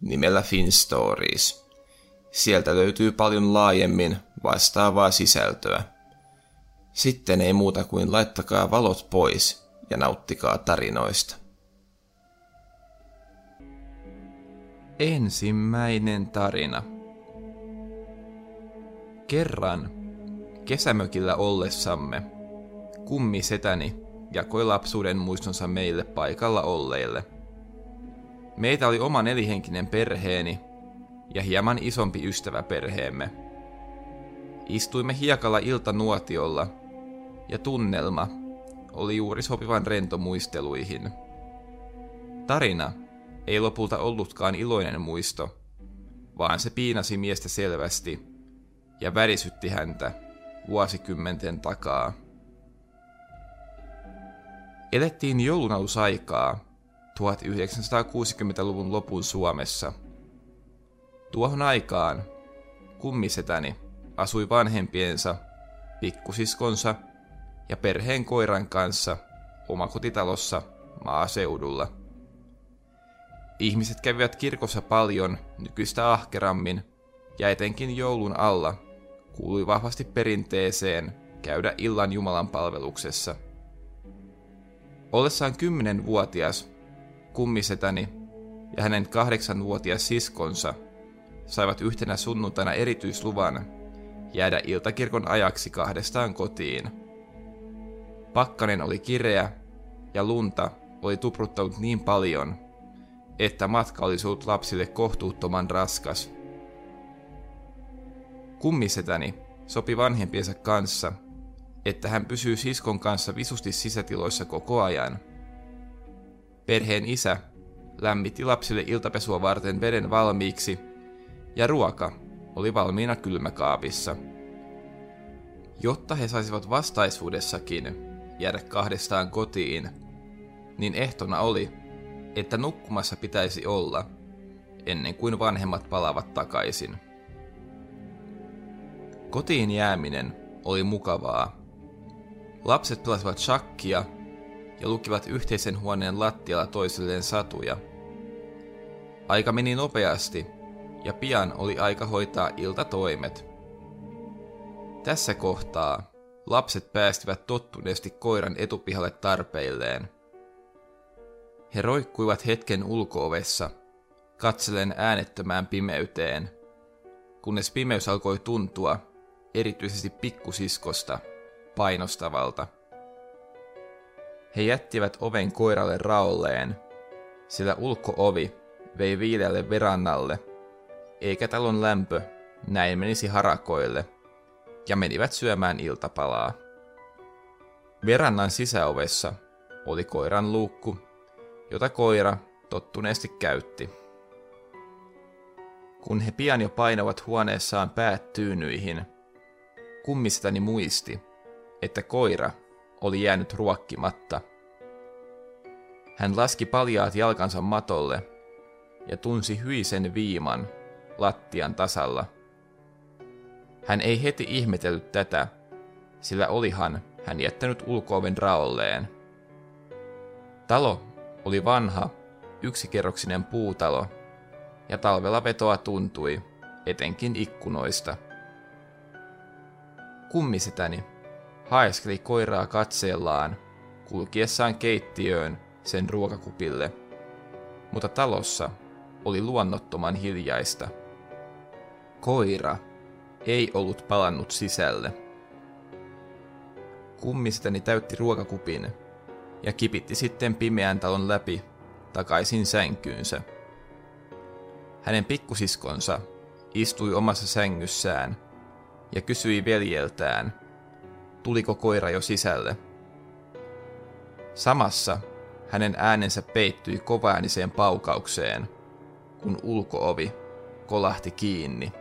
nimellä FinStories. Sieltä löytyy paljon laajemmin vastaavaa sisältöä. Sitten ei muuta kuin laittakaa valot pois ja nauttikaa tarinoista. Ensimmäinen tarina. Kerran kesämökillä ollessamme kummisetäni jakoi lapsuuden muistonsa meille paikalla olleille. Meitä oli oma nelihenkinen perheeni ja hieman isompi ystäväperheemme. Istuimme hiekalla iltanuotiolla ja tunnelma oli juuri sopivan rento muisteluihin. Tarina ei lopulta ollutkaan iloinen muisto, vaan se piinasi miestä selvästi ja värisytti häntä vuosikymmenten takaa. Elettiin joulunalusaikaa 1960-luvun lopun Suomessa. Tuohon aikaan kummisetäni asui vanhempiensa, pikkusiskonsa ja perheen koiran kanssa omakotitalossa maaseudulla. Ihmiset kävivät kirkossa paljon nykyistä ahkerammin ja etenkin joulun alla kuului vahvasti perinteeseen käydä illan Jumalan palveluksessa. Ollessaan kymmenenvuotias kummisetäni ja hänen kahdeksanvuotias siskonsa saivat yhtenä sunnuntaina erityisluvan jäädä iltakirkon ajaksi kahdestaan kotiin. Pakkanen oli kireä ja lunta oli tupruttanut niin paljon, että matka olisi ollut lapsille kohtuuttoman raskas. Kummisetäni sopi vanhempiensa kanssa, että hän pysyy siskon kanssa visusti sisätiloissa koko ajan. Perheen isä lämmitti lapsille iltapesua varten veden valmiiksi ja ruoka oli valmiina kylmäkaapissa. Jotta he saisivat vastaisuudessakin jäädä kahdestaan kotiin, niin ehtona oli, että nukkumassa pitäisi olla ennen kuin vanhemmat palavat takaisin. Kotiin jääminen oli mukavaa. Lapset pelasivat shakkia ja lukivat yhteisen huoneen lattialla toisilleen satuja. Aika meni nopeasti ja pian oli aika hoitaa iltatoimet. Tässä kohtaa lapset päästivät tottuneesti koiran etupihalle tarpeilleen. He roikkuivat hetken ulkoovessa, katsellen äänettömään pimeyteen, kunnes pimeys alkoi tuntua, erityisesti pikkusiskosta, painostavalta. He jättivät oven koiralle raolleen, sillä ulkoovi vei viileälle verannalle, eikä talon lämpö näin menisi harakoille, ja menivät syömään iltapalaa. Verannan sisäovessa oli koiran luukku, jota koira tottuneesti käytti. Kun he pian jo painavat huoneessaan päät tyynyihin, kummisetani muisti, että koira oli jäänyt ruokkimatta. Hän laski paljaat jalkansa matolle ja tunsi hyisen viiman lattian tasalla. Hän ei heti ihmetellyt tätä, sillä olihan hän jättänyt ulkooven raolleen. Talo oli vanha, yksikerroksinen puutalo, ja talvella vetoa tuntui, etenkin ikkunoista. Kummisetäni haeskeli koiraa katseellaan, kulkiessaan keittiöön sen ruokakupille, mutta talossa oli luonnottoman hiljaista. Koira ei ollut palannut sisälle. Kummisetäni täytti ruokakupin ja kipitti sitten pimeän talon läpi takaisin sänkyynsä. Hänen pikkusiskonsa istui omassa sängyssään ja kysyi veljeltään, tuliko koira jo sisälle. Samassa hänen äänensä peittyi kovaääniseen paukaukseen, kun ulkoovi kolahti kiinni.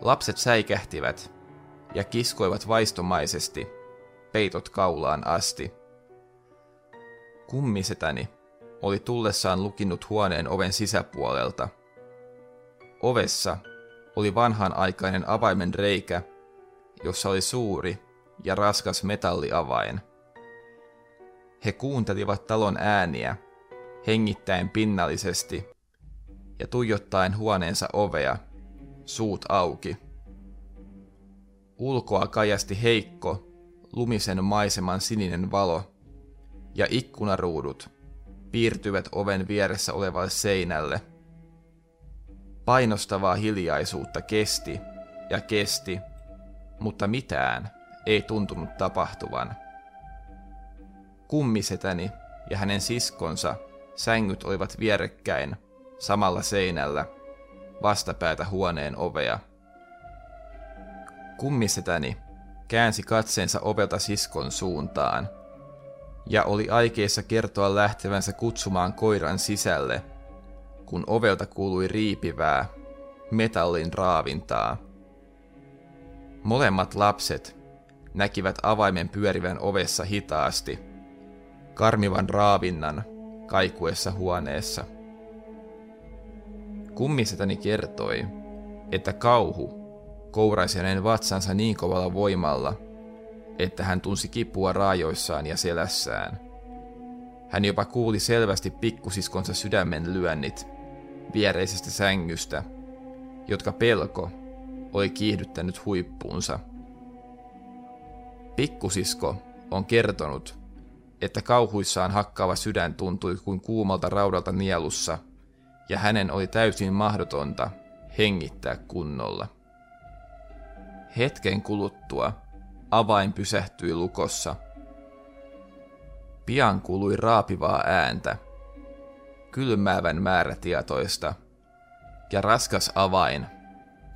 Lapset säikähtivät ja kiskoivat vaistomaisesti, peitot kaulaan asti. Kummisetäni oli tullessaan lukinnut huoneen oven sisäpuolelta. Ovessa oli vanhanaikainen avaimen reikä, jossa oli suuri ja raskas metalliavain. He kuuntelivat talon ääniä, hengittäen pinnallisesti ja tuijottaen huoneensa ovea, suut auki. Ulkoa kajasti heikko, lumisen maiseman sininen valo, ja ikkunaruudut piirtyvät oven vieressä olevalle seinälle. Painostavaa hiljaisuutta kesti ja kesti, mutta mitään ei tuntunut tapahtuvan. Kummisetäni ja hänen siskonsa sängyt olivat vierekkäin samalla seinällä vastapäätä huoneen ovea. Kummisetäni käänsi katseensa ovelta siskon suuntaan ja oli aikeissa kertoa lähtevänsä kutsumaan koiran sisälle, kun ovelta kuului riipivää, metallin raavintaa. Molemmat lapset näkivät avaimen pyörivän ovessa hitaasti, karmivan raavinnan kaikuessa huoneessa. Kummisetäni kertoi, että kauhu kouraisi hänen vatsansa niin kovalla voimalla, että hän tunsi kipua raajoissaan ja selässään. Hän jopa kuuli selvästi pikkusiskonsa sydämen lyönnit viereisestä sängystä, jotka pelko oli kiihdyttänyt huippuunsa. Pikkusisko on kertonut, että kauhuissaan hakkaava sydän tuntui kuin kuumalta raudalta nielussa, ja hänen oli täysin mahdotonta hengittää kunnolla. Hetken kuluttua avain pysähtyi lukossa. Pian kuului raapivaa ääntä, kylmäävän määrätietoista, ja raskas avain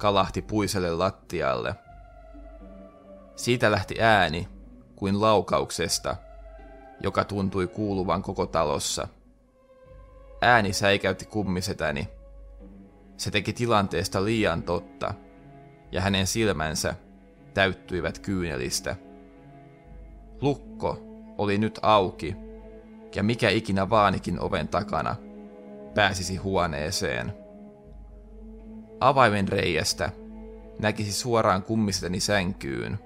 kalahti puiselle lattialle. Siitä lähti ääni kuin laukauksesta, joka tuntui kuuluvan koko talossa. Ääni säikäytti kummisetäni. Se teki tilanteesta liian totta, ja hänen silmänsä täyttyivät kyynelistä. Lukko oli nyt auki, ja mikä ikinä vaanikin oven takana pääsisi huoneeseen. Avaimen reiästä näkisi suoraan kummisetani sänkyyn.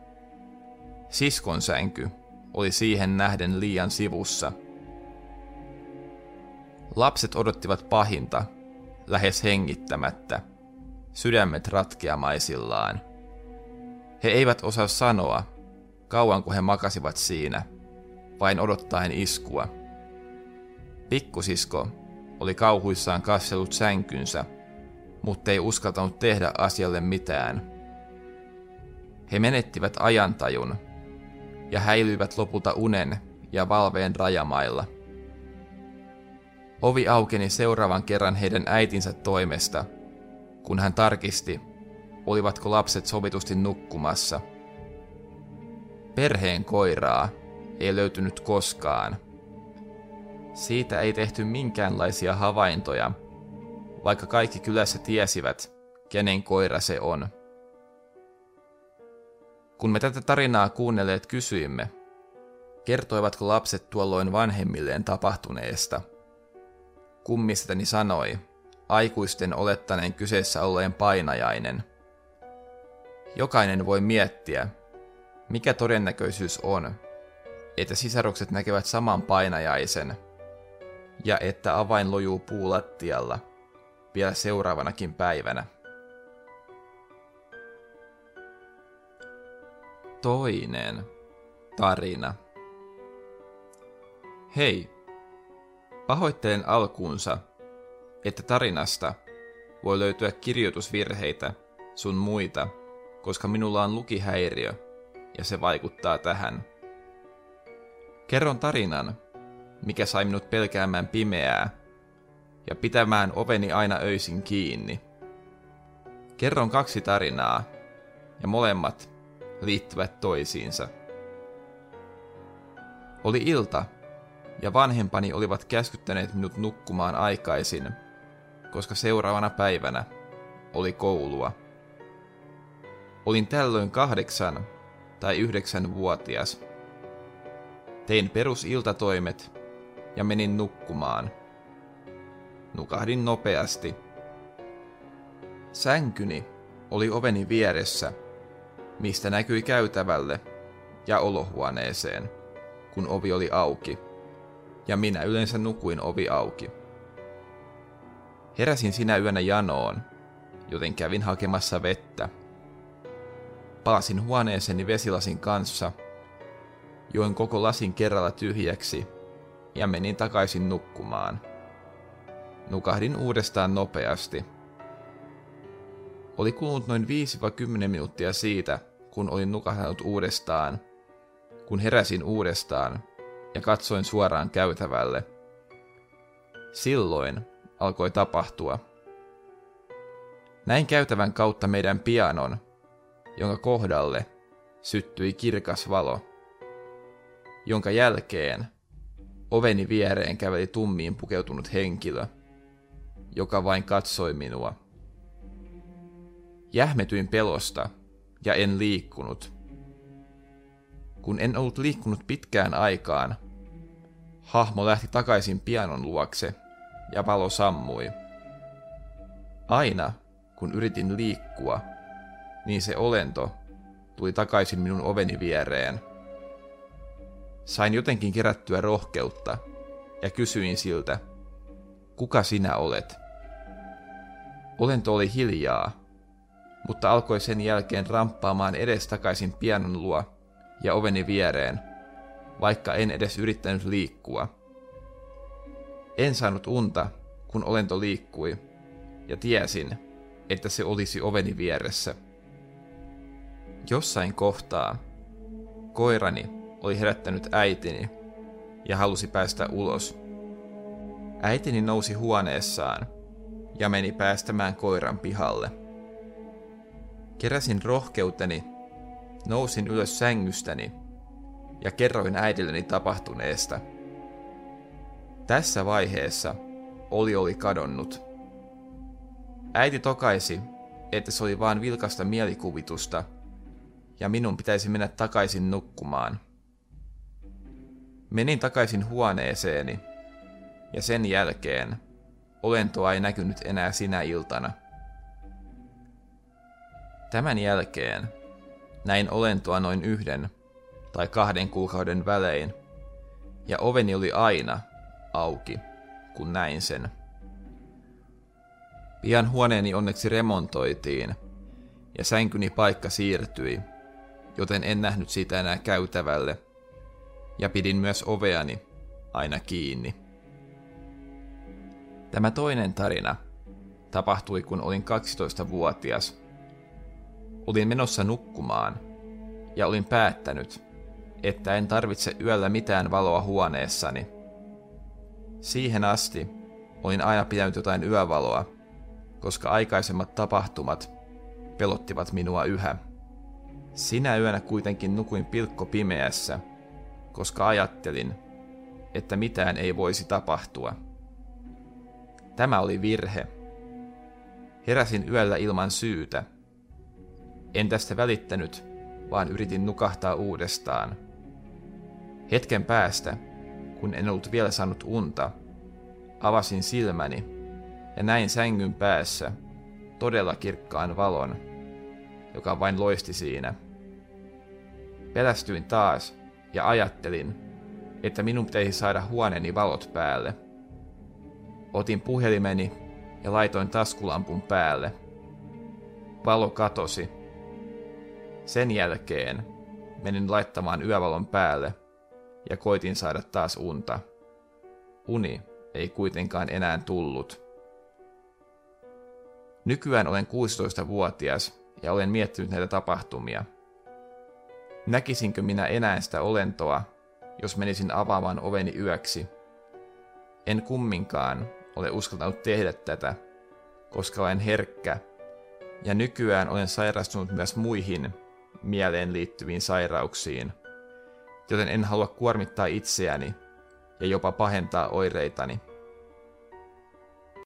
Siskon sänky oli siihen nähden liian sivussa. Lapset odottivat pahinta, lähes hengittämättä, sydämet ratkeamaisillaan. He eivät osaa sanoa, kauanko he makasivat siinä, vain odottaen iskua. Pikkusisko oli kauhuissaan kassellut sänkynsä, mutta ei uskaltanut tehdä asialle mitään. He menettivät ajantajun ja häilyivät lopulta unen ja valveen rajamailla. Ovi aukeni seuraavan kerran heidän äitinsä toimesta, kun hän tarkisti, olivatko lapset sovitusti nukkumassa. Perheen koiraa ei löytynyt koskaan. Siitä ei tehty minkäänlaisia havaintoja, vaikka kaikki kylässä tiesivät, kenen koira se on. Kun me tätä tarinaa kuunnelleet kysyimme, kertoivatko lapset tuolloin vanhemmilleen tapahtuneesta. Kummisetani sanoi, aikuisten olettaneen kyseessä olleen painajainen – Jokainen voi miettiä, mikä todennäköisyys on, että sisarukset näkevät saman painajaisen ja että avain lojuu puulattialla vielä seuraavanakin päivänä. Toinen tarina. Hei, pahoittelen alkuunsa, että tarinasta voi löytyä kirjoitusvirheitä sun muita koska minulla on lukihäiriö ja se vaikuttaa tähän. Kerron tarinan, mikä sai minut pelkäämään pimeää ja pitämään oveni aina öisin kiinni. Kerron kaksi tarinaa ja molemmat liittyvät toisiinsa. Oli ilta ja vanhempani olivat käskyttäneet minut nukkumaan aikaisin, koska seuraavana päivänä oli koulua. Olin tällöin kahdeksan tai yhdeksän vuotias. Tein perusiltatoimet ja menin nukkumaan. Nukahdin nopeasti. Sänkyni oli oveni vieressä, mistä näkyi käytävälle ja olohuoneeseen, kun ovi oli auki, ja minä yleensä nukuin ovi auki. Heräsin sinä yönä janoon, joten kävin hakemassa vettä. Palasin huoneeseeni vesilasin kanssa, join koko lasin kerralla tyhjäksi ja menin takaisin nukkumaan. Nukahdin uudestaan nopeasti. Oli kulunut noin 5-10 minuuttia siitä, kun olin nukahtanut uudestaan, kun heräsin uudestaan ja katsoin suoraan käytävälle. Silloin alkoi tapahtua. Näin käytävän kautta meidän pianon, jonka kohdalle syttyi kirkas valo, jonka jälkeen oveni viereen käveli tummiin pukeutunut henkilö, joka vain katsoi minua. Jähmetyin pelosta ja en liikkunut. Kun en ollut liikkunut pitkään aikaan, hahmo lähti takaisin pianon luokse ja valo sammui. Aina, kun yritin liikkua, niin se olento tuli takaisin minun oveni viereen. Sain jotenkin kerättyä rohkeutta ja kysyin siltä, kuka sinä olet? Olento oli hiljaa, mutta alkoi sen jälkeen ramppaamaan edestakaisin pianon luo ja oveni viereen, vaikka en edes yrittänyt liikkua. En saanut unta, kun olento liikkui, ja tiesin, että se olisi oveni vieressä. Jossain kohtaa koirani oli herättänyt äitini ja halusi päästä ulos. Äitini nousi huoneessaan ja meni päästämään koiran pihalle. Keräsin rohkeuteni, nousin ylös sängystäni ja kerroin äidilleni tapahtuneesta. Tässä vaiheessa oli oli kadonnut. Äiti tokaisi, että se oli vain vilkasta mielikuvitusta ja minun pitäisi mennä takaisin nukkumaan. Menin takaisin huoneeseeni ja sen jälkeen olentoa ei näkynyt enää sinä iltana. Tämän jälkeen näin olentoa noin yhden tai kahden kuukauden välein, ja oveni oli aina auki, kun näin sen. Pian huoneeni onneksi remontoitiin, ja sänkyni paikka siirtyi, joten en nähnyt sitä enää käytävälle, ja pidin myös oveani aina kiinni. Tämä toinen tarina tapahtui, kun olin 12-vuotias. Olin menossa nukkumaan, ja olin päättänyt, että en tarvitse yöllä mitään valoa huoneessani. Siihen asti olin aina pitänyt jotain yövaloa, koska aikaisemmat tapahtumat pelottivat minua yhä. Sinä yönä kuitenkin nukuin pilkko pimeässä, koska ajattelin, että mitään ei voisi tapahtua. Tämä oli virhe. Heräsin yöllä ilman syytä. En tästä välittänyt, vaan yritin nukahtaa uudestaan. Hetken päästä, kun en ollut vielä saanut unta, avasin silmäni ja näin sängyn päässä todella kirkkaan valon, joka vain loisti siinä. Pelästyin taas ja ajattelin, että minun pitäisi saada huoneeni valot päälle. Otin puhelimeni ja laitoin taskulampun päälle. Valo katosi. Sen jälkeen menin laittamaan yövalon päälle ja koitin saada taas unta. Uni ei kuitenkaan enää tullut. Nykyään olen 16-vuotias ja olen miettinyt näitä tapahtumia. Näkisinkö minä enää sitä olentoa, jos menisin avaamaan oveni yöksi? En kumminkaan ole uskaltanut tehdä tätä, koska olen herkkä, ja nykyään olen sairastunut myös muihin mieleen liittyviin sairauksiin – joten en halua kuormittaa itseäni ja jopa pahentaa oireitani.